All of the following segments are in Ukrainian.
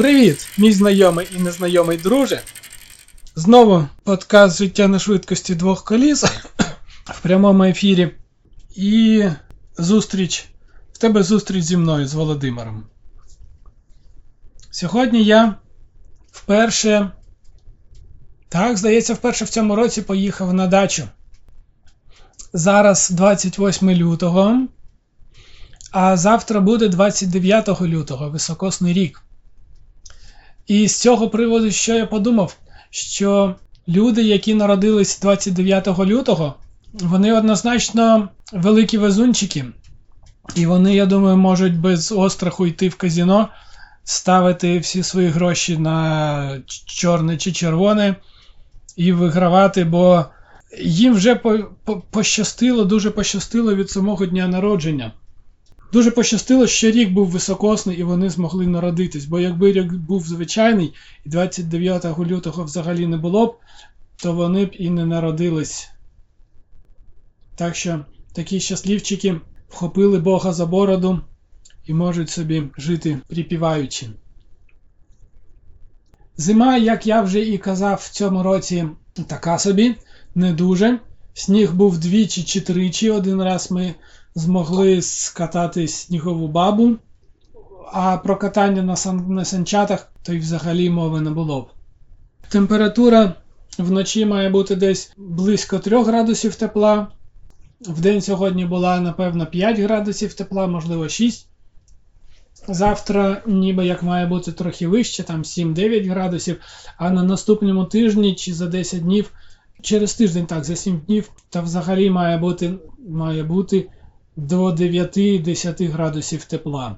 Привіт, мій знайомий і незнайомий друже. Знову подкаст Життя на швидкості двох коліс в прямому ефірі. І зустріч. В тебе зустріч зі мною з Володимиром. Сьогодні я вперше. Так, здається, вперше в цьому році поїхав на дачу. Зараз 28 лютого. А завтра буде 29 лютого, високосний рік. І з цього приводу, що я подумав, що люди, які народились 29 лютого, вони однозначно великі везунчики. І вони, я думаю, можуть без остраху йти в казіно, ставити всі свої гроші на чорне чи червоне і вигравати, бо їм вже пощастило, дуже пощастило від самого дня народження. Дуже пощастило, що рік був високосний і вони змогли народитись, бо якби рік був звичайний і 29 лютого взагалі не було б, то вони б і не народились. Так що такі щасливчики вхопили Бога за бороду і можуть собі жити припіваючи. Зима, як я вже і казав в цьому році, така собі, не дуже. Сніг був двічі чи тричі. Один раз ми змогли скатати снігову бабу, а про катання на, сан... на санчатах то й взагалі мови не було б. Температура вночі має бути десь близько 3 градусів тепла. В день сьогодні була, напевно, 5 градусів тепла, можливо 6. Завтра, ніби як має бути трохи вище, там 7-9 градусів, а на наступному тижні чи за 10 днів, через тиждень, так, за 7 днів, та взагалі має бути має бути до 9-10 градусів тепла.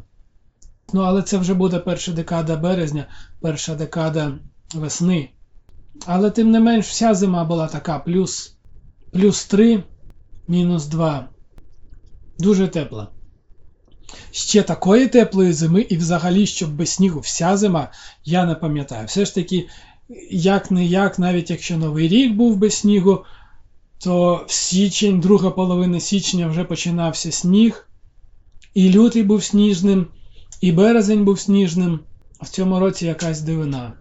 Ну, але це вже буде перша декада березня, перша декада весни. Але тим не менш, вся зима була така: плюс, плюс 3, мінус 2. Дуже тепла. Ще такої теплої зими, і взагалі, щоб без снігу вся зима, я не пам'ятаю. Все ж таки, як не як, навіть якщо Новий рік був без снігу, то в січень, друга половина січня вже починався сніг, і лютий був сніжним, і березень був сніжним, в цьому році якась дивина.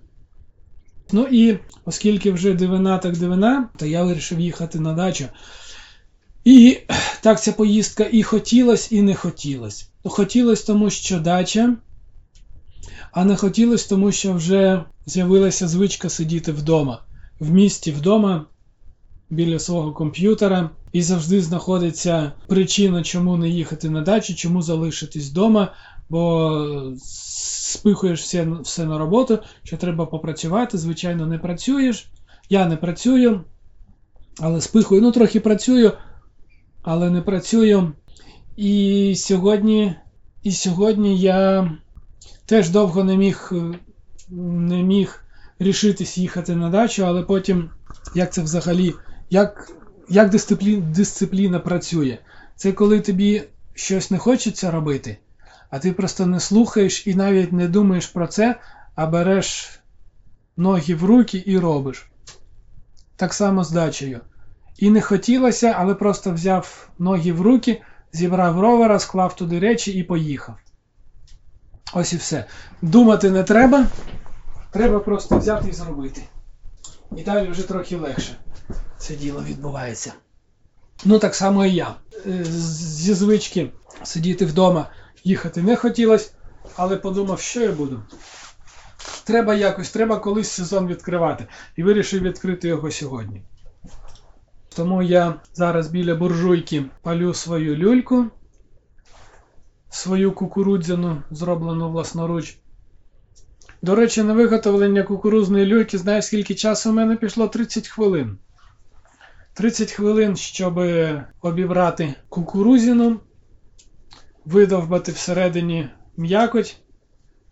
Ну і оскільки вже дивина так дивина, то я вирішив їхати на дачу. І так ця поїздка і хотілось, і не хотілось. Хотілося, тому що дача, а не хотілося, тому що вже з'явилася звичка сидіти вдома. В місті вдома біля свого комп'ютера, і завжди знаходиться причина, чому не їхати на дачу, чому залишитись вдома, бо спихуєш все, все на роботу, що треба попрацювати. Звичайно, не працюєш. Я не працюю, але спихую. Ну, трохи працюю, але не працюю. І сьогодні, і сьогодні я теж довго не міг не міг рішитись їхати на дачу, але потім, як це взагалі як як дисципліна, дисципліна працює. Це коли тобі щось не хочеться робити, а ти просто не слухаєш і навіть не думаєш про це, а береш ноги в руки і робиш. Так само з дачею. І не хотілося, але просто взяв ноги в руки, зібрав ровера, склав туди речі і поїхав. Ось і все. Думати не треба. Треба просто взяти і зробити. І далі вже трохи легше це діло відбувається. Ну, так само і я. Е, зі звички сидіти вдома, їхати не хотілося, але подумав, що я буду. Треба якось, треба колись сезон відкривати. І вирішив відкрити його сьогодні. Тому я зараз біля буржуйки палю свою люльку, свою кукурудзяну, зроблену власноруч. До речі, на виготовлення кукурузної люльки, знаєш, скільки часу у мене пішло? 30 хвилин. 30 хвилин, щоб обібрати кукурузину, видовбати всередині м'якоть,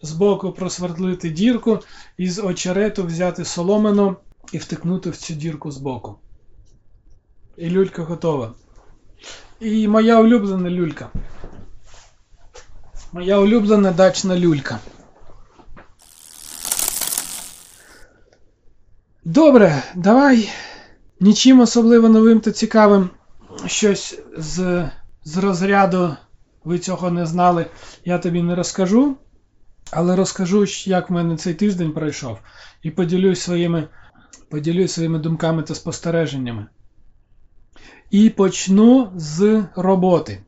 збоку просвердлити дірку і з очерету взяти соломину і втикнути в цю дірку збоку. І люлька готова. І моя улюблена люлька. Моя улюблена дачна люлька. Добре, давай Нічим особливо новим та цікавим щось з з розряду ви цього не знали, я тобі не розкажу. Але розкажу, як в мене цей тиждень пройшов, і поділюсь своїми, поділюсь своїми думками та спостереженнями. І почну з роботи.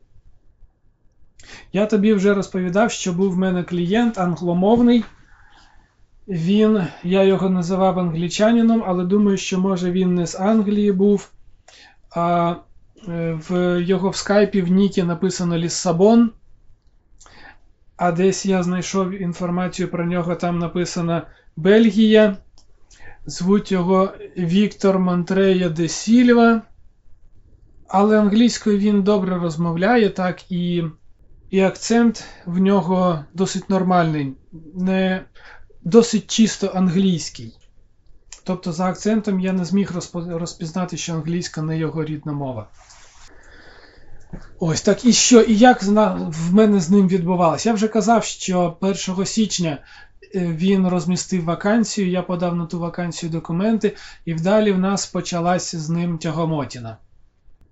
Я тобі вже розповідав, що був в мене клієнт англомовний. Він, я його називав англічанином, але думаю, що може він не з Англії був. А е, в його в скайпі в Нікі написано Ліссабон. А десь я знайшов інформацію про нього, там написано Бельгія. Звуть його Віктор Монтрея де Сільва. Але англійською він добре розмовляє, так, і і акцент в нього досить нормальний, не досить чисто англійський. Тобто, за акцентом я не зміг розпізнати, що англійська не його рідна мова. Ось так і що, і як в мене з ним відбувалося? Я вже казав, що 1 січня е, він розмістив вакансію, я подав на ту вакансію документи, і вдалі в нас почалася з ним тягомотіна.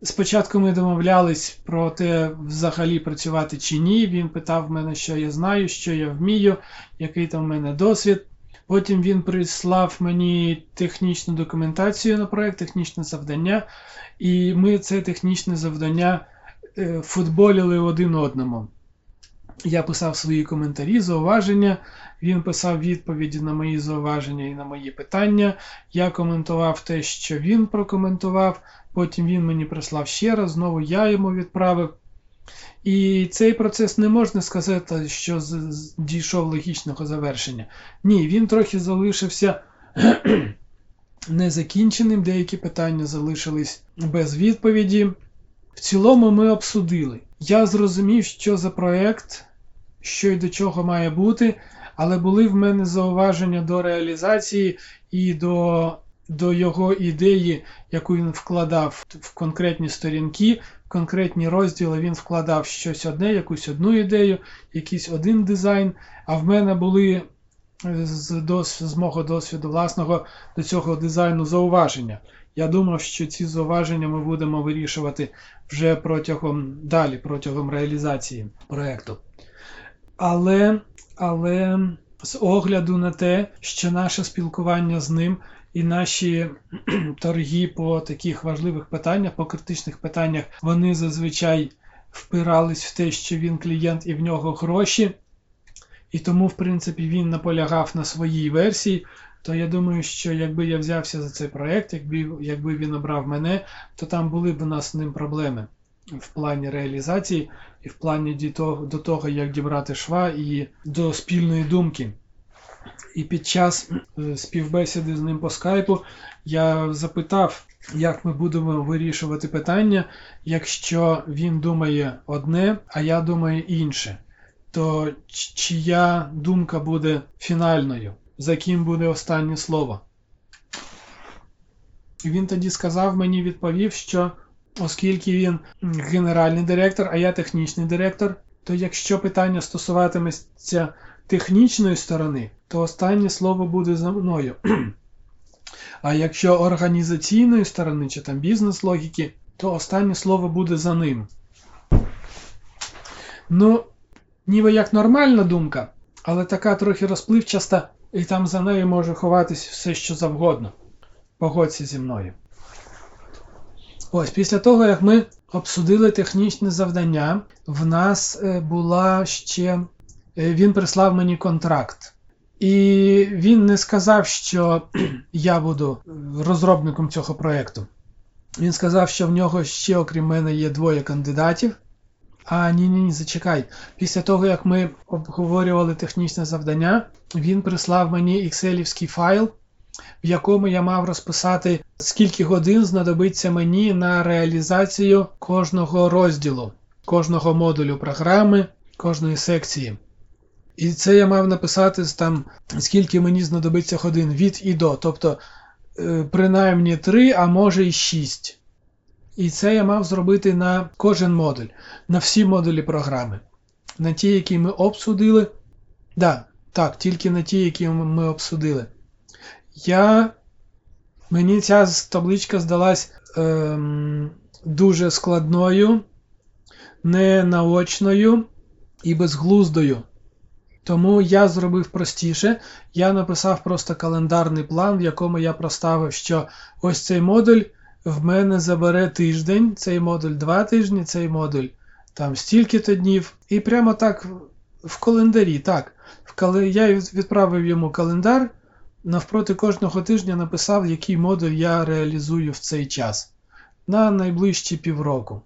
Спочатку ми домовлялись про те, взагалі працювати чи ні. Він питав мене, що я знаю, що я вмію, який там в мене досвід. Потім він прислав мені технічну документацію на проєкт, технічне завдання, і ми це технічне завдання е, футболіли один одному. Я писав свої коментарі, зауваження, він писав відповіді на мої зауваження і на мої питання. Я коментував те, що він прокоментував. Потім він мені прислав ще раз, знову я йому відправив. І цей процес не можна сказати, що дійшов логічного завершення. Ні, він трохи залишився незакінченим, деякі питання залишились без відповіді. В цілому ми обсудили. Я зрозумів, що за проєкт, що й до чого має бути, але були в мене зауваження до реалізації і до до його ідеї, яку він вкладав в конкретні сторінки, в конкретні розділи він вкладав щось одне, якусь одну ідею, якийсь один дизайн. А в мене були е, з, дос, з мого досвіду власного до цього дизайну зауваження. Я думав, що ці зауваження ми будемо вирішувати вже протягом далі, протягом реалізації проєкту. Але, але з огляду на те, що наше спілкування з ним і наші торги по таких важливих питаннях, по критичних питаннях, вони зазвичай впирались в те, що він клієнт і в нього гроші. І тому, в принципі, він наполягав на своїй версії. То я думаю, що якби я взявся за цей проєкт, якби якби він обрав мене, то там були б у нас з ним проблеми в плані реалізації і в плані до того, як дібрати шва і до спільної думки. І під час е, співбесіди з ним по скайпу я запитав, як ми будемо вирішувати питання, якщо він думає одне, а я думаю інше. То чия думка буде фінальною, за ким буде останнє слово? І він тоді сказав мені, відповів, що оскільки він генеральний директор, а я технічний директор, то якщо питання стосуватиметься технічної сторони, то останнє слово буде за мною. А якщо організаційної сторони чи там бізнес-логіки, то останнє слово буде за ним. Ну, ніби як нормальна думка, але така трохи розпливчаста, і там за нею може ховатись все, що завгодно. Погодься зі мною. Ось, після того, як ми обсудили технічне завдання, в нас е, була ще Е, він прислав мені контракт. І він не сказав, що я буду розробником цього проєкту. Він сказав, що в нього ще, окрім мене, є двоє кандидатів. А ні, ні, ні, зачекай. Після того, як ми обговорювали технічне завдання, він прислав мені екселівський файл, в якому я мав розписати, скільки годин знадобиться мені на реалізацію кожного розділу, кожного модулю програми, кожної секції. І це я мав написати там, скільки мені знадобиться годин від і до. Тобто, е, принаймні 3, а може і 6. І це я мав зробити на кожен модуль, на всі модулі програми. На ті, які ми обсудили. Да, так, тільки на ті, які ми обсудили. Я, Мені ця табличка здалась ем, дуже складною, ненаочною і безглуздою. Тому я зробив простіше. Я написав просто календарний план, в якому я проставив, що ось цей модуль в мене забере тиждень, цей модуль два тижні, цей модуль там стільки-то днів. І прямо так в календарі. так. Я відправив йому календар, навпроти кожного тижня написав, який модуль я реалізую в цей час на найближчі півроку.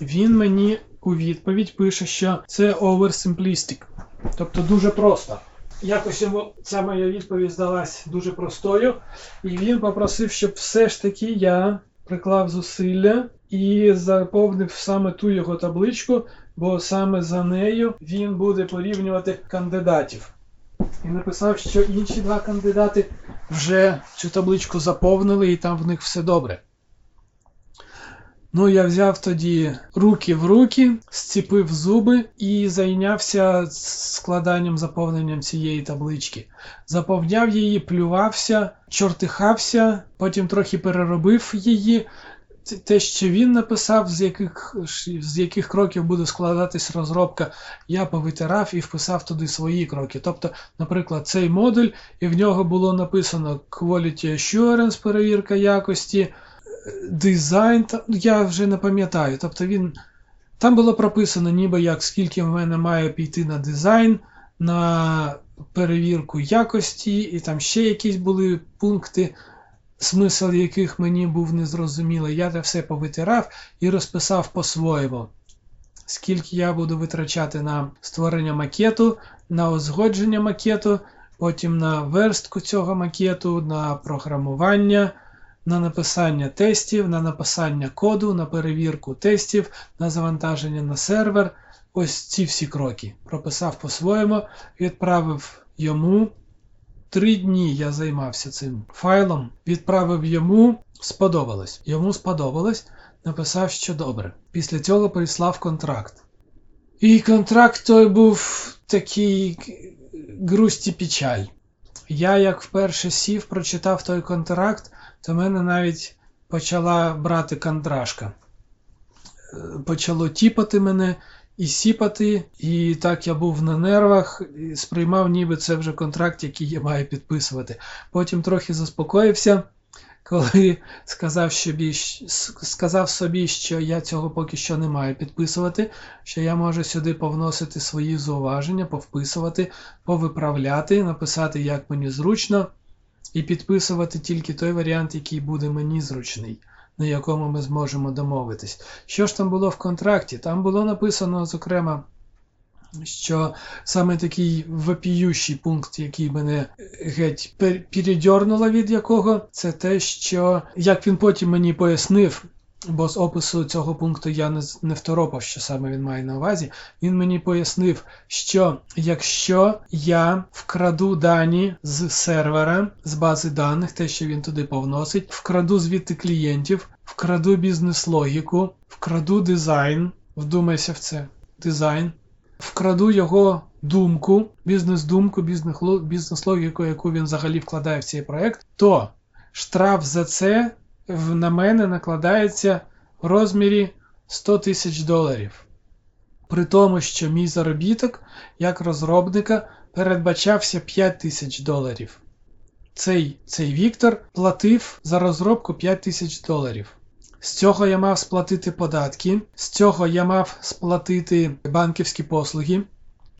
Він мені у відповідь пише, що це oversimplistic. Тобто дуже просто. Якось йому ця моя відповідь здалась дуже простою, і він попросив, щоб все ж таки я приклав зусилля і заповнив саме ту його табличку, бо саме за нею він буде порівнювати кандидатів. І написав, що інші два кандидати вже цю табличку заповнили, і там в них все добре. Ну, я взяв тоді руки в руки, зціпив зуби і зайнявся складанням заповненням цієї таблички. Заповняв її, плювався, чортихався, потім трохи переробив її. Те, що він написав, з яких з яких кроків буде складатись розробка, я повитирав і вписав туди свої кроки. Тобто, наприклад, цей модуль, і в нього було написано Quality Assurance, перевірка якості дизайн, я вже не пам'ятаю. Тобто він. Там було прописано, ніби як скільки в мене має піти на дизайн, на перевірку якості, і там ще якісь були пункти, смисл яких мені був незрозумілий. Я це все повитирав і розписав по-своєму. Скільки я буду витрачати на створення макету, на узгодження макету, потім на верстку цього макету, на програмування на написання тестів, на написання коду, на перевірку тестів, на завантаження на сервер. Ось ці всі кроки. Прописав по-своєму, відправив йому. Три дні я займався цим файлом, відправив йому, сподобалось. Йому сподобалось, написав, що добре. Після цього прислав контракт. І контракт той був такий грусті печаль. Я, як вперше сів, прочитав той контракт, то мене навіть почала брати кандрашка. Е, почало тіпати мене і сіпати, і так я був на нервах, і сприймав, ніби це вже контракт, який я маю підписувати. Потім трохи заспокоївся, коли сказав собі, сказав собі, що я цього поки що не маю підписувати, що я можу сюди повносити свої зауваження, повписувати, повиправляти, написати, як мені зручно і підписувати тільки той варіант, який буде мені зручний, на якому ми зможемо домовитись. Що ж там було в контракті? Там було написано, зокрема, що саме такий вопіющий пункт, який мене геть передьорнуло від якого, це те, що як він потім мені пояснив. Бо з опису цього пункту я не не второпав, що саме він має на увазі. Він мені пояснив, що якщо я вкраду дані з сервера, з бази даних, те, що він туди повносить, вкраду звідти клієнтів, вкраду бізнес-логіку, вкраду дизайн, вдумайся в це, дизайн, вкраду його думку, бізнес-думку, бізнес-логіку, яку він взагалі вкладає в цей проект, то штраф за це на мене накладається в розмірі 100 тисяч доларів. При тому, що мій заробіток як розробника передбачався 5 тисяч доларів. Цей цей Віктор платив за розробку 5 тисяч доларів. З цього я мав сплатити податки, з цього я мав сплатити банківські послуги.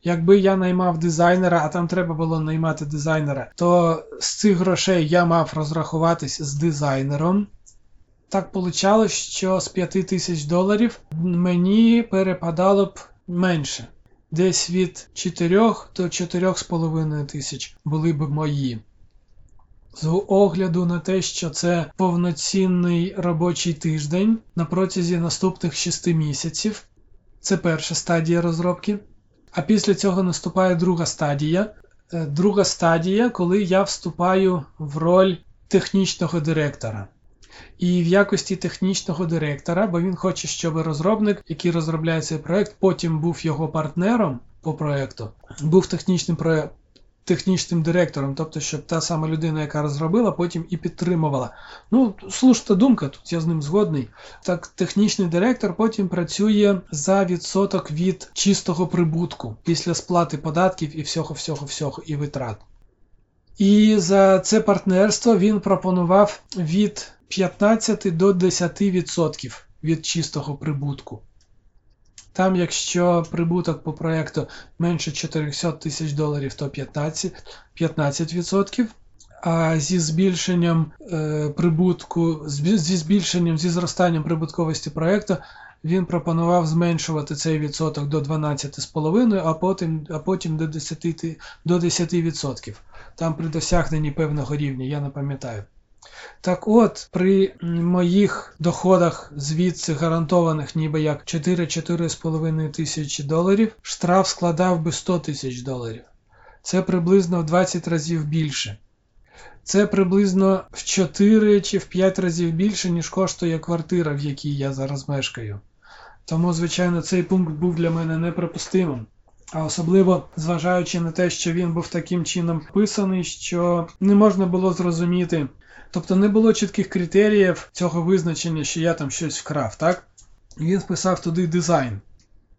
Якби я наймав дизайнера, а там треба було наймати дизайнера, то з цих грошей я мав розрахуватись з дизайнером. Так вийшло, що з 5 тисяч доларів мені перепадало б менше. Десь від 4 до 4,5 тисяч були б мої. З огляду на те, що це повноцінний робочий тиждень на протязі наступних 6 місяців. Це перша стадія розробки. А після цього наступає друга стадія. Е, друга стадія, коли я вступаю в роль технічного директора. І в якості технічного директора, бо він хоче, щоб розробник, який розробляє цей проект, потім був його партнером по проекту, був технічним про... технічним директором, тобто, щоб та сама людина, яка розробила, потім і підтримувала. Ну, слушна думка, тут я з ним згодний. Так, технічний директор потім працює за відсоток від чистого прибутку після сплати податків і всього, всього, всього, і витрат. І за це партнерство він пропонував від 15 до 10% від чистого прибутку. Там, якщо прибуток по проєкту менше 400 тисяч доларів, то 15%, 15%. А зі збільшенням е, прибутку, зі збільшенням, зі зростанням прибутковості проєкту, він пропонував зменшувати цей відсоток до 12,5, а потім а потім до 10%. До 10%. Там при досягненні певного рівня, я не пам'ятаю. Так от, при моїх доходах звідси гарантованих ніби як 4-4,5 тисячі доларів, штраф складав би 100 тисяч доларів. Це приблизно в 20 разів більше. Це приблизно в 4 чи в 5 разів більше, ніж коштує квартира, в якій я зараз мешкаю. Тому, звичайно, цей пункт був для мене неприпустимим. А особливо зважаючи на те, що він був таким чином писаний, що не можна було зрозуміти, Тобто не було чітких критеріїв цього визначення, що я там щось вкрав, так? І Він вписав туди дизайн.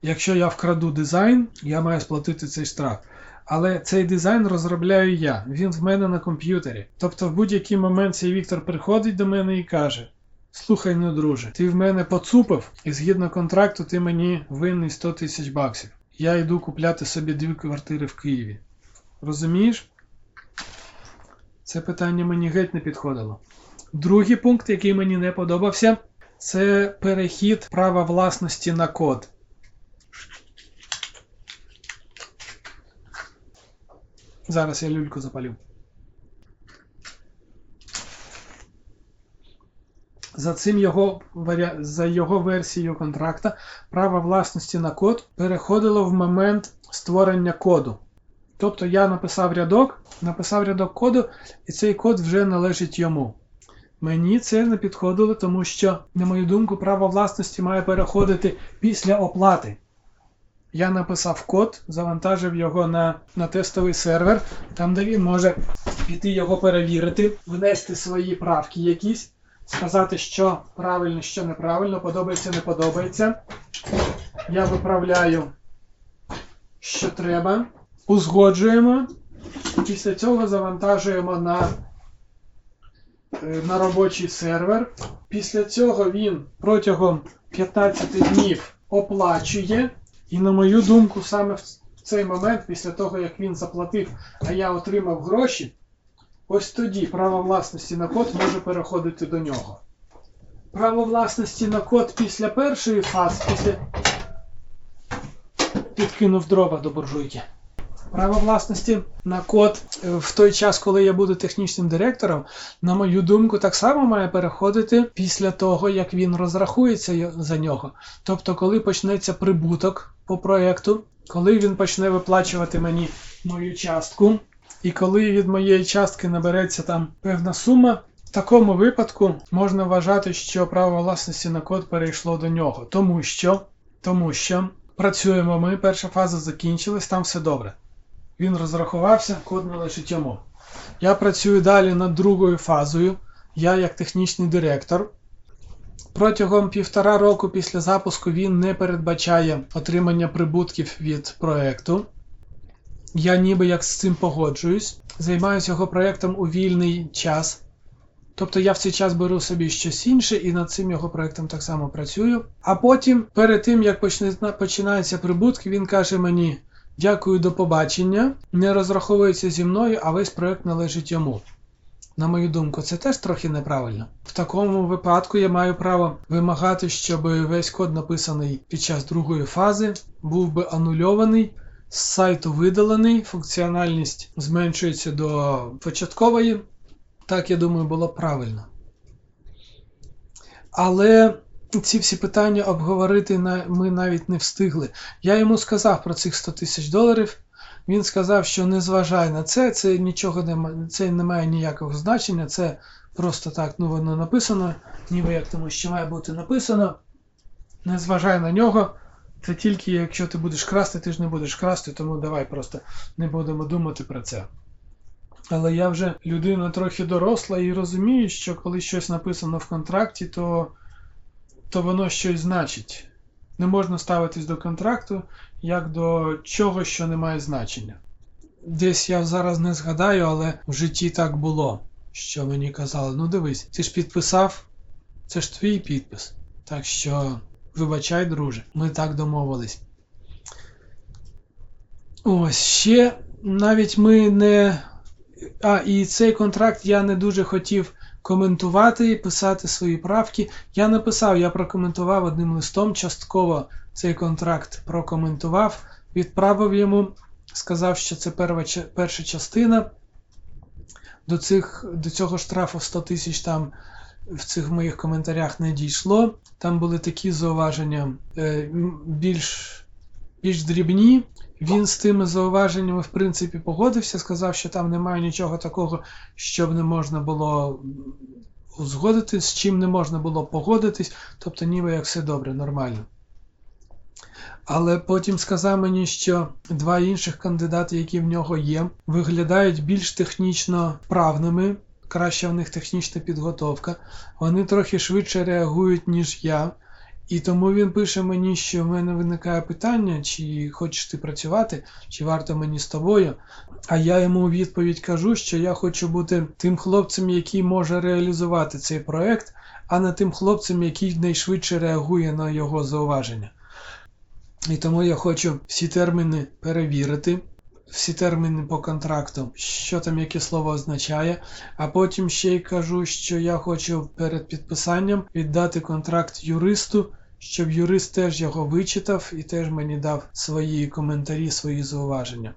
Якщо я вкраду дизайн, я маю сплатити цей штраф. Але цей дизайн розробляю я, він в мене на комп'ютері. Тобто в будь-який момент цей Віктор приходить до мене і каже: Слухай, ну друже, ти в мене поцупив, і згідно контракту ти мені винний 100 тисяч баксів. Я йду купляти собі дві квартири в Києві. Розумієш? Це питання мені геть не підходило. Другий пункт, який мені не подобався, це перехід права власності на код. Зараз я люльку запалю. За цим його за його версією контракта право власності на код переходило в момент створення коду. Тобто я написав рядок, написав рядок коду, і цей код вже належить йому. Мені це не підходило, тому що, на мою думку, право власності має переходити після оплати. Я написав код, завантажив його на на тестовий сервер, там де він може піти його перевірити, внести свої правки якісь, сказати, що правильно, що неправильно, подобається, не подобається. Я виправляю, що треба узгоджуємо. Після цього завантажуємо на е, на робочий сервер. Після цього він протягом 15 днів оплачує. І, на мою думку, саме в цей момент, після того, як він заплатив, а я отримав гроші, ось тоді право власності на код може переходити до нього. Право власності на код після першої фази, після підкинув дрова до буржуйки. Право власності на код е, в той час, коли я буду технічним директором, на мою думку, так само має переходити після того, як він розрахується за нього. Тобто, коли почнеться прибуток по проєкту, коли він почне виплачувати мені мою частку, і коли від моєї частки набереться там певна сума, в такому випадку можна вважати, що право власності на код перейшло до нього, тому що, тому що працюємо ми, перша фаза закінчилась, там все добре. Він розрахувався, код належить йому. Я працюю далі над другою фазою. Я як технічний директор. Протягом півтора року після запуску він не передбачає отримання прибутків від проєкту. Я ніби як з цим погоджуюсь. Займаюся його проєктом у вільний час. Тобто я в цей час беру собі щось інше і над цим його проєктом так само працюю. А потім, перед тим як починаються прибутки, він каже мені: Дякую, до побачення. Не розраховується зі мною, а весь проект належить йому. На мою думку, це теж трохи неправильно. В такому випадку я маю право вимагати, щоб весь код, написаний під час другої фази, був би анульований, з сайту видалений, функціональність зменшується до початкової. Так, я думаю, було правильно. Але ці всі питання обговорити ми навіть не встигли. Я йому сказав про цих 100 тисяч доларів. Він сказав, що не зважай на це, це нічого не це не має ніякого значення, це просто так ну воно написано, ніби як тому, що має бути написано. Не зважай на нього. Це тільки якщо ти будеш красти, ти ж не будеш красти, тому давай просто не будемо думати про це. Але я вже людина трохи доросла і розумію, що коли щось написано в контракті, то, то воно щось значить. Не можна ставитись до контракту як до чого, що не має значення. Десь я зараз не згадаю, але в житті так було, що мені казали: ну дивись, ти ж підписав, це ж твій підпис. Так що, вибачай, друже, ми так домовились. Ось ще навіть ми не. А, і цей контракт я не дуже хотів коментувати, писати свої правки. Я написав, я прокоментував одним листом, частково цей контракт прокоментував, відправив йому, сказав, що це перша частина. До цих, до цього штрафу 100 тисяч там в цих моїх коментарях не дійшло. Там були такі зауваження е, більш, більш дрібні. Він з тими зауваженнями, в принципі, погодився, сказав, що там немає нічого такого, щоб не можна було узгодити, з чим не можна було погодитись, тобто ніби як все добре, нормально. Але потім сказав мені, що два інших кандидати, які в нього є, виглядають більш технічно вправними, краща в них технічна підготовка. Вони трохи швидше реагують, ніж я. І тому він пише мені, що в мене виникає питання, чи хочеш ти працювати, чи варто мені з тобою. А я йому у відповідь кажу, що я хочу бути тим хлопцем, який може реалізувати цей проект, а не тим хлопцем, який найшвидше реагує на його зауваження. І тому я хочу всі терміни перевірити, всі терміни по контракту, що там яке слово означає. А потім ще й кажу, що я хочу перед підписанням віддати контракт юристу, щоб юрист теж його вичитав і теж мені дав свої коментарі, свої зауваження.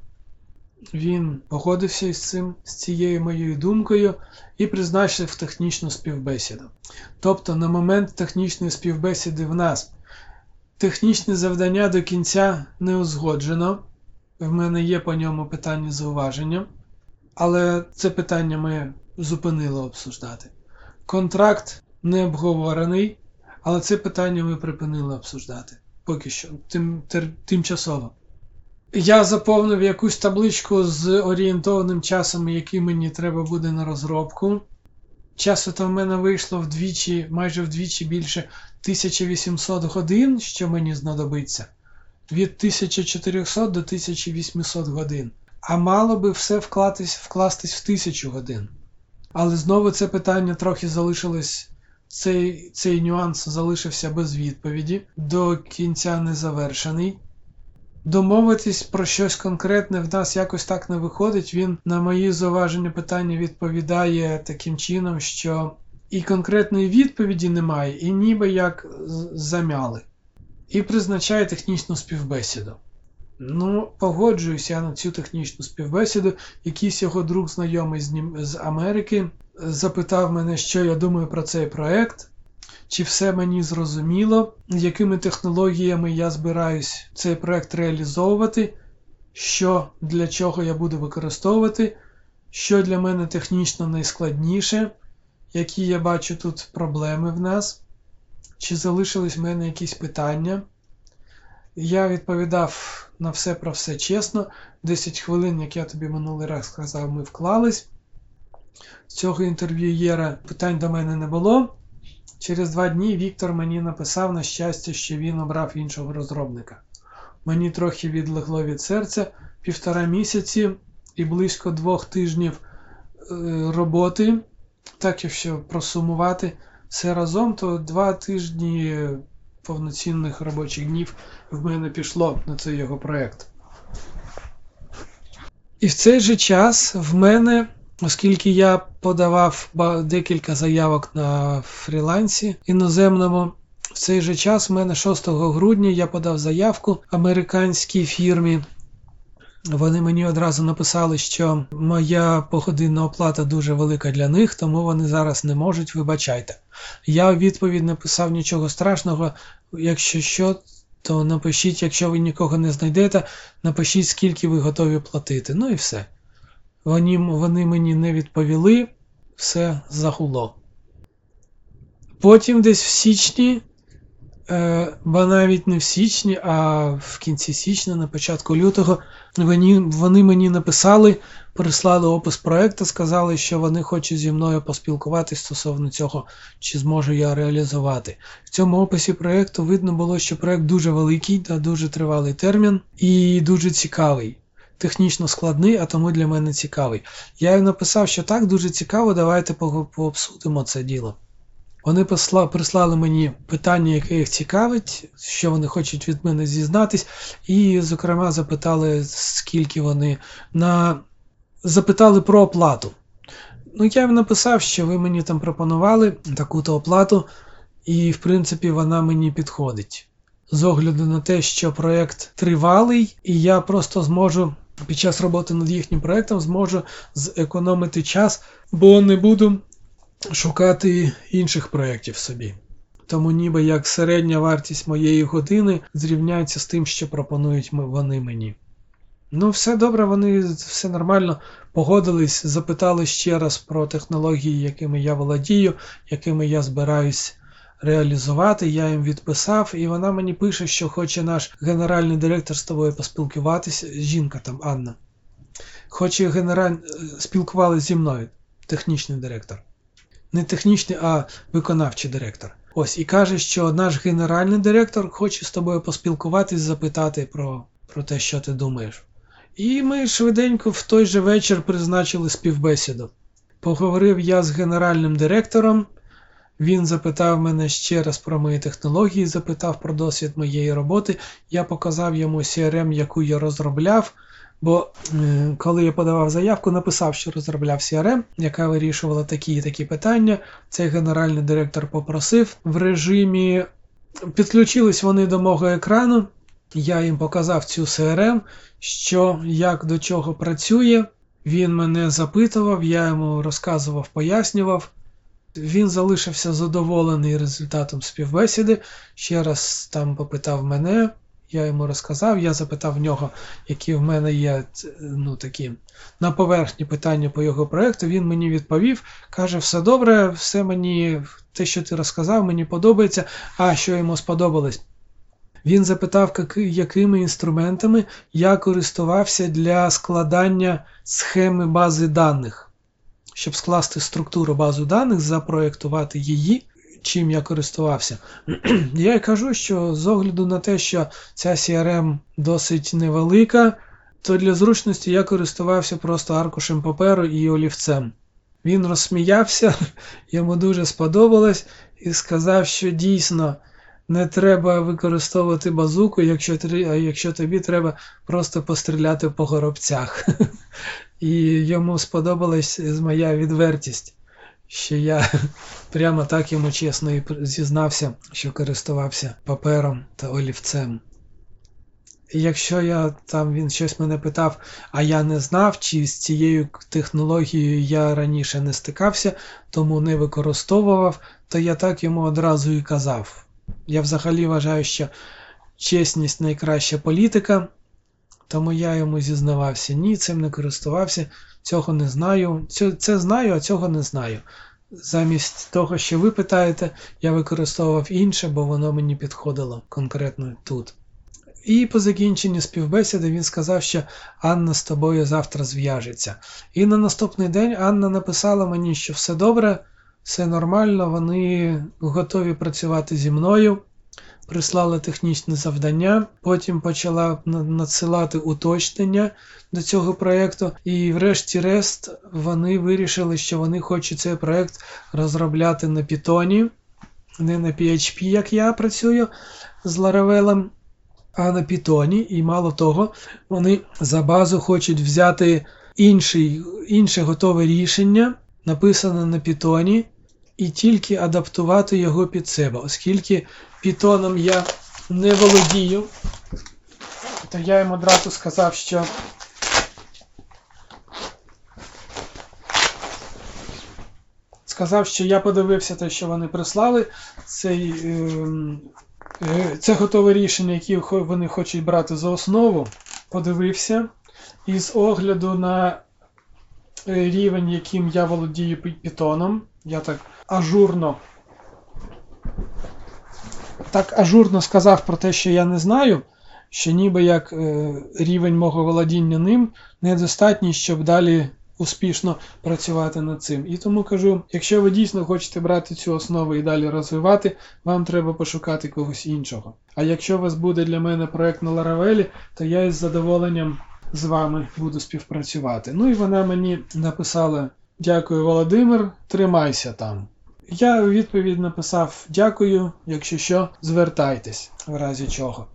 Він погодився із цим, з цією моєю думкою і призначив технічну співбесіду. Тобто, на момент технічної співбесіди в нас технічне завдання до кінця не узгоджено. В мене є по ньому питання зауваження, але це питання ми зупинили обсуждати. Контракт не обговорений, але це питання ми припинили обсуждати. Поки що, тим, тер, тимчасово. Я заповнив якусь табличку з орієнтованим часом, який мені треба буде на розробку. Часу то в мене вийшло вдвічі, майже вдвічі більше 1800 годин, що мені знадобиться. Від 1400 до 1800 годин. А мало би все вкластись, вкластись в 1000 годин. Але знову це питання трохи залишилось, цей, цей нюанс залишився без відповіді, до кінця не завершений. Домовитись про щось конкретне в нас якось так не виходить. Він на мої зауваження питання відповідає таким чином, що і конкретної відповіді немає, і ніби як замяли. І призначає технічну співбесіду. Ну, погоджуюся на цю технічну співбесіду. Якийсь його друг знайомий з, з Америки запитав мене, що я думаю про цей проект чи все мені зрозуміло, якими технологіями я збираюсь цей проект реалізовувати, що для чого я буду використовувати, що для мене технічно найскладніше, які я бачу тут проблеми в нас, чи залишились в мене якісь питання. Я відповідав на все про все чесно. 10 хвилин, як я тобі минулий раз сказав, ми вклались. Цього інтерв'юєра питань до мене не було. Через два дні Віктор мені написав на щастя, що він обрав іншого розробника. Мені трохи відлегло від серця півтора місяці і близько двох тижнів е, роботи. Так, якщо просумувати все разом, то два тижні повноцінних робочих днів в мене пішло на цей його проєкт. І в цей же час в мене Оскільки я подавав декілька заявок на фрілансі іноземному, в цей же час в мене 6 грудня я подав заявку американській фірмі. Вони мені одразу написали, що моя погодинна оплата дуже велика для них, тому вони зараз не можуть, вибачайте. Я у відповідь написав нічого страшного, якщо що, то напишіть, якщо ви нікого не знайдете, напишіть, скільки ви готові платити. Ну і все. Вони, вони мені не відповіли, все загуло. Потім десь в січні е, бо навіть не в січні, а в кінці січня, на початку лютого, вони, вони мені написали, прислали опис проекту, сказали, що вони хочуть зі мною поспілкуватися стосовно цього, чи зможу я реалізувати. В цьому описі проекту видно було, що проект дуже великий та дуже тривалий термін і дуже цікавий. Технічно складний, а тому для мене цікавий. Я їм написав, що так, дуже цікаво, давайте пообсудимо це діло. Вони прислали мені питання, яке їх цікавить, що вони хочуть від мене зізнатись, і, зокрема, запитали, скільки вони на запитали про оплату. Ну, я їм написав, що ви мені там пропонували таку-то оплату, і, в принципі, вона мені підходить. З огляду на те, що проєкт тривалий, і я просто зможу під час роботи над їхнім проєктом зможу зекономити час, бо не буду шукати інших проєктів собі. Тому ніби як середня вартість моєї години зрівняється з тим, що пропонують вони мені. Ну, все добре, вони все нормально погодились, запитали ще раз про технології, якими я володію, якими я збираюсь реалізувати. Я їм відписав, і вона мені пише, що хоче наш генеральний директор з тобою поспілкуватися. Жінка там Анна. Хоче генераль... спілкувалися зі мною, технічний директор не технічний, а виконавчий директор. Ось і каже, що наш генеральний директор хоче з тобою поспілкуватись, запитати про, про те, що ти думаєш. І ми швиденько в той же вечір призначили співбесіду. Поговорив я з генеральним директором. Він запитав мене ще раз про мої технології, запитав про досвід моєї роботи. Я показав йому CRM, яку я розробляв. Бо е, коли я подавав заявку, написав, що розробляв CRM, яка вирішувала такі і такі питання. Цей генеральний директор попросив в режимі. Підключились вони до мого екрану. Я їм показав цю CRM, що як до чого працює. Він мене запитував, я йому розказував, пояснював. Він залишився задоволений результатом співбесіди. Ще раз там попитав мене. Я йому розказав, я запитав в нього, які в мене є ну, такі на поверхні питання по його проєкту. Він мені відповів, каже, все добре, все мені, те, що ти розказав, мені подобається. А що йому сподобалось? Він запитав, якими інструментами я користувався для складання схеми бази даних. Щоб скласти структуру бази даних, запроєктувати її чим я користувався. Я й кажу, що з огляду на те, що ця CRM досить невелика, то для зручності я користувався просто аркушем паперу і олівцем. Він розсміявся, йому дуже сподобалось і сказав, що дійсно не треба використовувати базуку, якщо якщо тобі треба просто постріляти по горобцях. І йому сподобалась моя відвертість що я прямо так йому чесно і зізнався, що користувався папером та олівцем. Якщо я там він щось мене питав, а я не знав, чи з цією технологією я раніше не стикався, тому не використовував, то я так йому одразу і казав. Я взагалі вважаю, що чесність найкраща політика, тому я йому зізнавався. Ні, цим не користувався, цього не знаю. Це, знаю, а цього не знаю. Замість того, що ви питаєте, я використовував інше, бо воно мені підходило конкретно тут. І по закінченні співбесіди він сказав, що Анна з тобою завтра зв'яжеться. І на наступний день Анна написала мені, що все добре, все нормально, вони готові працювати зі мною прислала технічне завдання, потім почала надсилати уточнення до цього проєкту, і, врешті-решт, вони вирішили, що вони хочуть цей проєкт розробляти на Python, не на PHP, як я працюю з Laravel, а на Python. І мало того, вони за базу хочуть взяти інший, інше готове рішення, написане на Python, і тільки адаптувати його під себе, оскільки Пітоном я не володію, то я йому одразу сказав, що сказав, що я подивився те, що вони прислали. Цей, ем, е, Це готове рішення, яке вони хочуть брати за основу. Подивився. І з огляду на е, рівень, яким я володію Пітоном, я так ажурно так ажурно сказав про те, що я не знаю, що ніби як е, рівень мого володіння ним недостатній, щоб далі успішно працювати над цим. І тому кажу, якщо ви дійсно хочете брати цю основу і далі розвивати, вам треба пошукати когось іншого. А якщо у вас буде для мене проект на Laravel, то я із задоволенням з вами буду співпрацювати. Ну і вона мені написала: Дякую, Володимир, тримайся там. Я у відповідь написав дякую, якщо що, звертайтесь, в разі чого.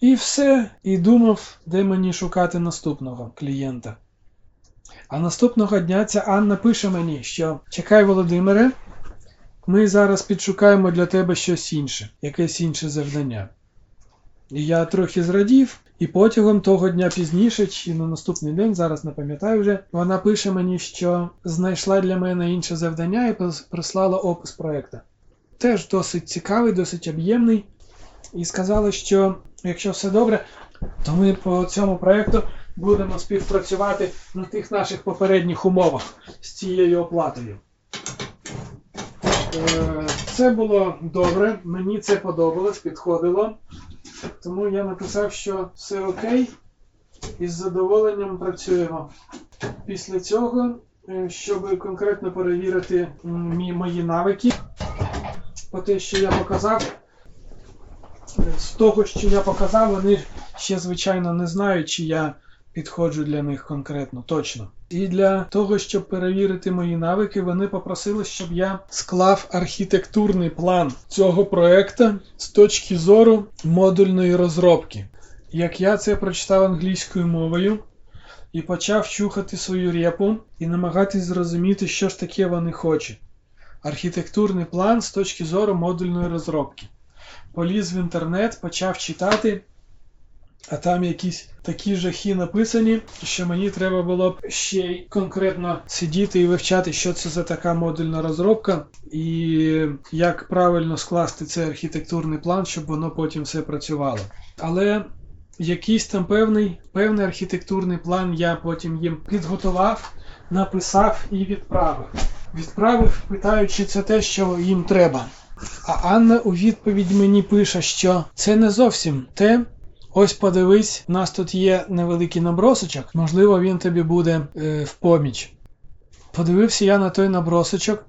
І все, і думав, де мені шукати наступного клієнта. А наступного дня ця Анна пише мені, що чекай, Володимире, ми зараз підшукаємо для тебе щось інше, якесь інше завдання. Я трохи зрадів, і потягом того дня пізніше, чи на наступний день, зараз не пам'ятаю вже, вона пише мені, що знайшла для мене інше завдання і прислала опис проєкту. Теж досить цікавий, досить об'ємний. І сказала, що якщо все добре, то ми по цьому проєкту будемо співпрацювати на тих наших попередніх умовах з цією оплатою. Е, це було добре, мені це подобалось, підходило. Тому я написав, що все окей, і з задоволенням працюємо. Після цього, е, щоб конкретно перевірити мої навики, по те, що я показав, з того, що я показав, вони ще, звичайно, не знають, чи я підходжу для них конкретно, точно. І для того, щоб перевірити мої навики, вони попросили, щоб я склав архітектурний план цього проекту з точки зору модульної розробки. Як я це прочитав англійською мовою і почав чухати свою репу і намагатись зрозуміти, що ж таке вони хочуть. Архітектурний план з точки зору модульної розробки. Поліз в інтернет, почав читати а там якісь такі жахи написані, що мені треба було б ще й конкретно сидіти і вивчати, що це за така модульна розробка, і як правильно скласти цей архітектурний план, щоб воно потім все працювало. Але якийсь там певний певний архітектурний план я потім їм підготував, написав і відправив. Відправив, питаючи це те, що їм треба. А Анна у відповідь мені пише, що це не зовсім те, Ось подивись, у нас тут є невеликий набросочок, можливо, він тобі буде е, в поміч. Подивився я на той набросочок.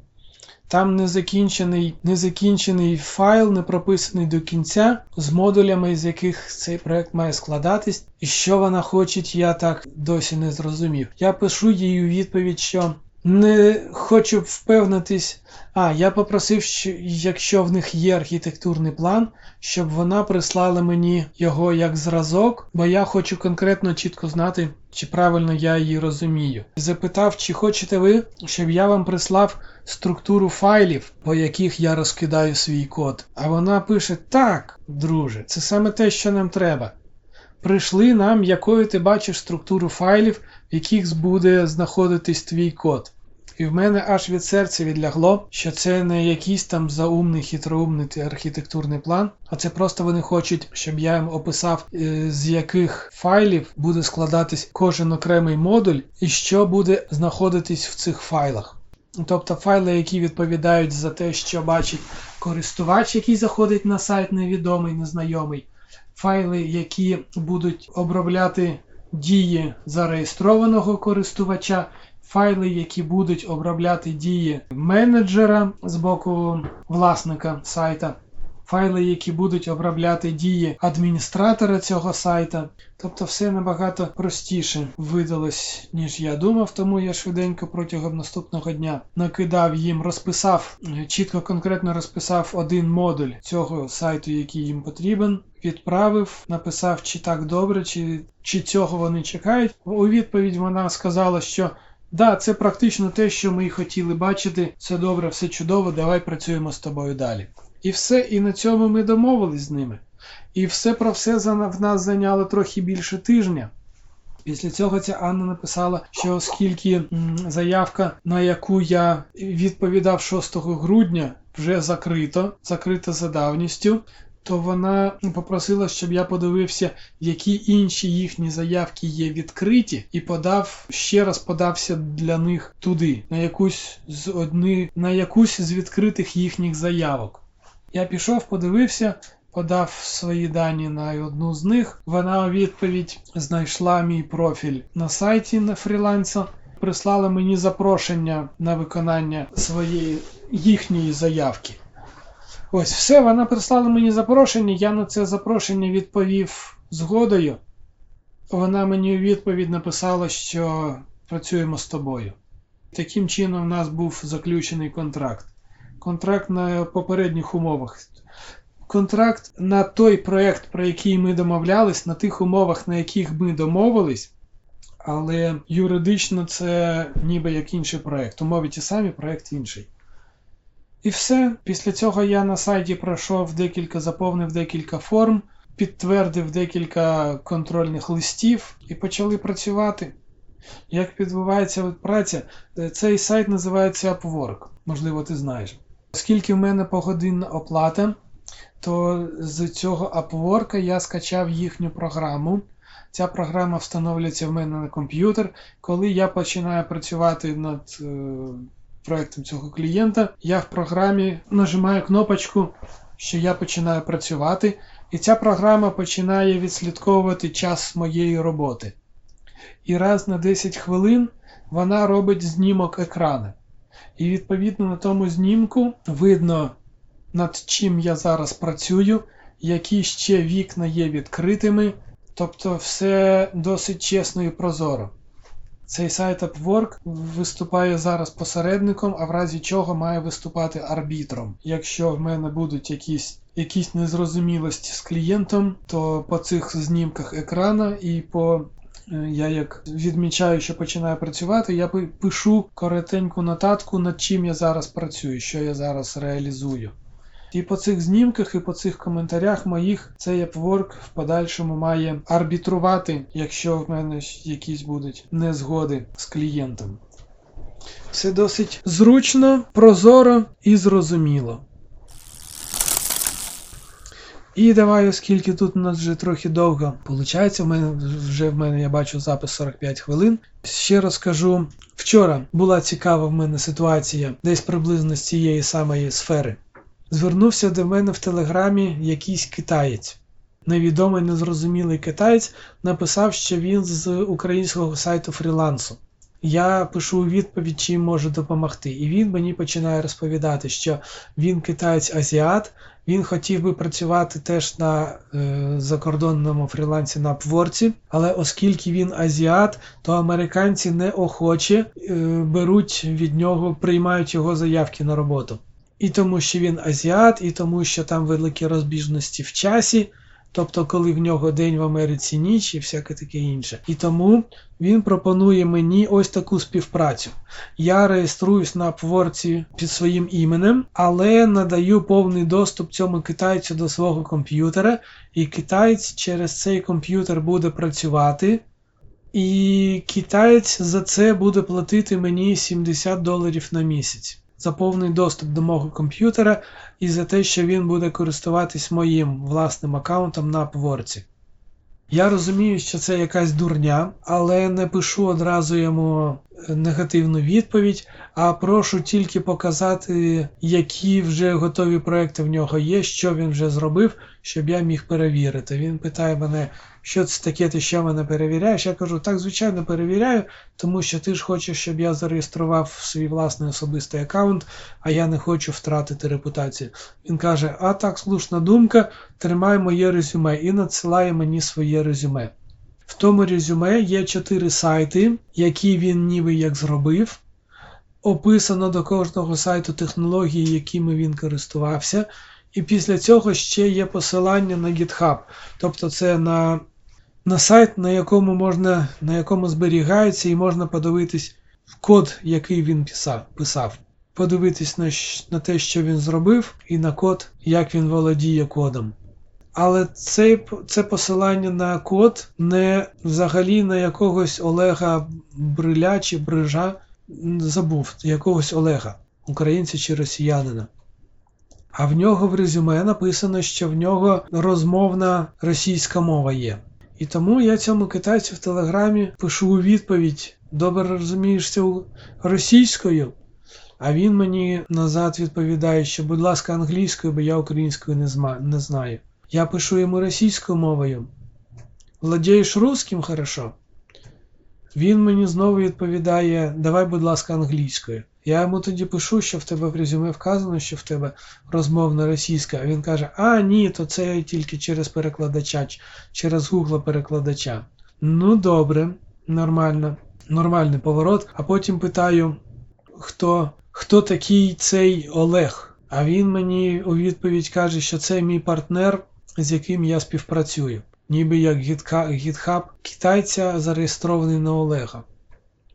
Там незакінчений незакінчений файл, не прописаний до кінця, з модулями, з яких цей проект має складатись. І що вона хоче, я так досі не зрозумів. Я пишу їй у відповідь, що не хочу впевнитись. А, я попросив, що якщо в них є архітектурний план, щоб вона прислала мені його як зразок, бо я хочу конкретно чітко знати, чи правильно я її розумію. Запитав, чи хочете ви, щоб я вам прислав структуру файлів, по яких я розкидаю свій код. А вона пише: Так, друже, це саме те, що нам треба. Прийшли нам, якою ти бачиш структуру файлів, в яких буде знаходитись твій код. І в мене аж від серця відлягло, що це не якийсь там заумний, хитроумний архітектурний план, а це просто вони хочуть, щоб я їм описав, е, з яких файлів буде складатись кожен окремий модуль і що буде знаходитись в цих файлах. Тобто файли, які відповідають за те, що бачить користувач, який заходить на сайт невідомий, незнайомий, файли, які будуть обробляти дії зареєстрованого користувача, файли, які будуть обробляти дії менеджера з боку власника сайта, файли, які будуть обробляти дії адміністратора цього сайта. Тобто все набагато простіше видалось, ніж я думав, тому я швиденько протягом наступного дня накидав їм, розписав, чітко конкретно розписав один модуль цього сайту, який їм потрібен. Відправив, написав, чи так добре, чи чи цього вони чекають. У відповідь вона сказала, що да, це практично те, що ми і хотіли бачити. Все добре, все чудово, давай працюємо з тобою далі. І все, і на цьому ми домовились з ними. І все про все в нас зайняло трохи більше тижня. Після цього ця Анна написала, що оскільки заявка, на яку я відповідав 6 грудня, вже закрито, закрита за давністю, то вона попросила, щоб я подивився, які інші їхні заявки є відкриті, і подав ще раз подався для них туди, на якусь з одни, на якусь з відкритих їхніх заявок. Я пішов, подивився, подав свої дані на одну з них. Вона у відповідь знайшла мій профіль на сайті на фріланса, прислала мені запрошення на виконання своєї їхньої заявки. Ось все, вона прислала мені запрошення, я на це запрошення відповів згодою. Вона мені у відповідь написала, що працюємо з тобою. Таким чином, у нас був заключений контракт. Контракт на попередніх умовах. Контракт на той проєкт, про який ми домовлялись, на тих умовах, на яких ми домовились, але юридично це ніби як інший проєкт. Умови ті самі, проєкт інший. І все. Після цього я на сайті пройшов декілька, заповнив декілька форм, підтвердив декілька контрольних листів і почали працювати. Як відбувається праця? Цей сайт називається Upwork, можливо, ти знаєш. Оскільки в мене погодинна оплата, то з цього Upwork я скачав їхню програму. Ця програма встановлюється в мене на комп'ютер. Коли я починаю працювати над е, проектом цього клієнта, я в програмі нажимаю кнопочку, що я починаю працювати, і ця програма починає відслідковувати час моєї роботи. І раз на 10 хвилин вона робить знімок екрану. І відповідно на тому знімку видно, над чим я зараз працюю, які ще вікна є відкритими. Тобто все досить чесно і прозоро. Цей сайт Upwork виступає зараз посередником, а в разі чого має виступати арбітром. Якщо в мене будуть якісь якісь незрозумілості з клієнтом, то по цих знімках екрана і по я як відмічаю, що починаю працювати, я пишу коротеньку нотатку, над чим я зараз працюю, що я зараз реалізую. І по цих знімках, і по цих коментарях моїх цей Upwork в подальшому має арбітрувати, якщо в мене якісь будуть незгоди з клієнтом. Все досить зручно, прозоро і зрозуміло. І давай, оскільки тут у нас вже трохи довго виходить, в мене вже в мене я бачу запис 45 хвилин. Ще розкажу, вчора була цікава в мене ситуація десь приблизно з цієї самої сфери. Звернувся до мене в телеграмі якийсь китаєць. Невідомий незрозумілий китаєць написав, що він з українського сайту фрілансу. Я пишу відповідь, чим можу допомогти. І він мені починає розповідати, що він китаєць-азіат, він хотів би працювати теж на е, закордонному фрілансі на Upwork, але оскільки він азіат, то американці неохоче е, беруть від нього, приймають його заявки на роботу. І тому, що він азіат, і тому, що там великі розбіжності в часі, тобто, коли в нього день в Америці ніч і всяке таке інше. І тому він пропонує мені ось таку співпрацю. Я реєструюсь на Upwork під своїм іменем, але надаю повний доступ цьому китайцю до свого комп'ютера, і китаєць через цей комп'ютер буде працювати. І китаєць за це буде платити мені 70 доларів на місяць за повний доступ до мого комп'ютера і за те, що він буде користуватись моїм власним аккаунтом на Upwork. Я розумію, що це якась дурня, але не пишу одразу йому негативну відповідь, а прошу тільки показати, які вже готові проекти в нього є, що він вже зробив, щоб я міг перевірити. Він питає мене, що це таке, ти що мене перевіряєш? Я кажу, так, звичайно, перевіряю, тому що ти ж хочеш, щоб я зареєстрував свій власний особистий аккаунт, а я не хочу втратити репутацію. Він каже: А так, слушна думка, тримай моє резюме і надсилає мені своє резюме. В тому резюме є чотири сайти, які він ніби як зробив. Описано до кожного сайту технології, якими він користувався. І після цього ще є посилання на GitHub. Тобто це на на сайт, на якому можна, на якому зберігається, і можна подивитись код, який він писав. писав. Подивитись на, на те, що він зробив, і на код, як він володіє кодом. Але це це посилання на код не взагалі на якогось Олега Бриля чи Брижа забув, якогось Олега, українця чи росіянина. А в нього в резюме написано, що в нього розмовна російська мова є. І тому я цьому китайцю в телеграмі пишу у відповідь: добре розумієшся російською. А він мені назад відповідає, що, будь ласка, англійською, бо я українською не знаю. Я пишу йому російською мовою. Владієш русским хорошо? Він мені знову відповідає: Давай, будь ласка, англійською. Я йому тоді пишу, що в тебе в резюме вказано, що в тебе розмовна російська, а він каже: А, ні, то це тільки через перекладача, через гугла перекладача. Ну, добре, нормально, нормальний поворот. А потім питаю, хто, хто такий цей Олег? А він мені у відповідь каже, що це мій партнер, з яким я співпрацюю. Ніби як GitHub китайця зареєстрований на Олега.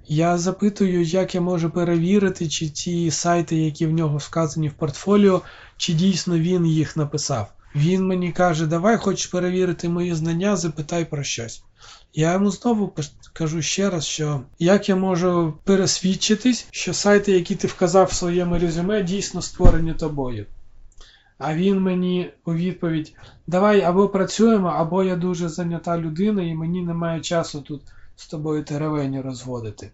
Я запитую, як я можу перевірити, чи ті сайти, які в нього вказані в портфоліо, чи дійсно він їх написав. Він мені каже, давай хочеш перевірити мої знання, запитай про щось. Я йому знову кажу ще раз, що як я можу пересвідчитись, що сайти, які ти вказав в своєму резюме, дійсно створені тобою. А він мені у відповідь: Давай або працюємо, або я дуже зайнята людина, і мені немає часу тут з тобою теревені розводити.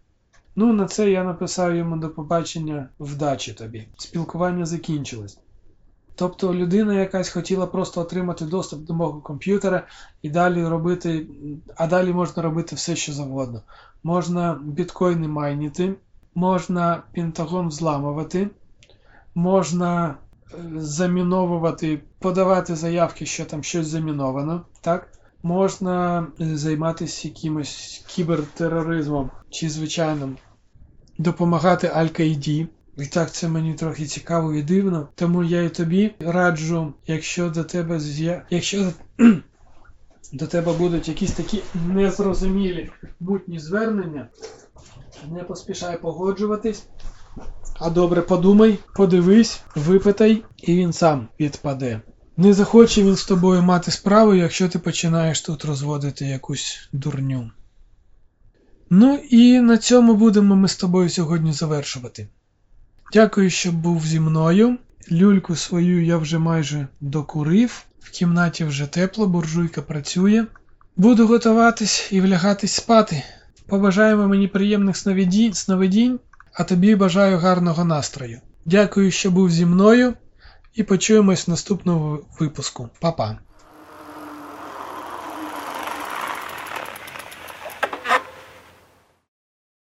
Ну, на це я написав йому до побачення вдачі тобі. Спілкування закінчилось. Тобто людина якась хотіла просто отримати доступ до мого комп'ютера і далі робити, а далі можна робити все, що завгодно. Можна біткоїни майніти, можна Пентагон взламувати, можна заміновувати, подавати заявки, що там щось заміновано. так? Можна займатися якимось кібертероризмом чи звичайним, допомагати Аль-Каїді. І так це мені трохи цікаво і дивно. Тому я і тобі раджу, якщо до тебе з'я... якщо до тебе будуть якісь такі незрозумілі мутні звернення, не поспішай погоджуватись, а добре подумай, подивись, випитай, і він сам відпаде. Не захоче він з тобою мати справу, якщо ти починаєш тут розводити якусь дурню. Ну і на цьому будемо ми з тобою сьогодні завершувати. Дякую, що був зі мною. Люльку свою я вже майже докурив, в кімнаті вже тепло, буржуйка працює. Буду готуватись і влягатись спати. Побажаємо мені приємних сновидінь, а тобі бажаю гарного настрою. Дякую, що був зі мною, і почуємось в наступному випуску. Па-па!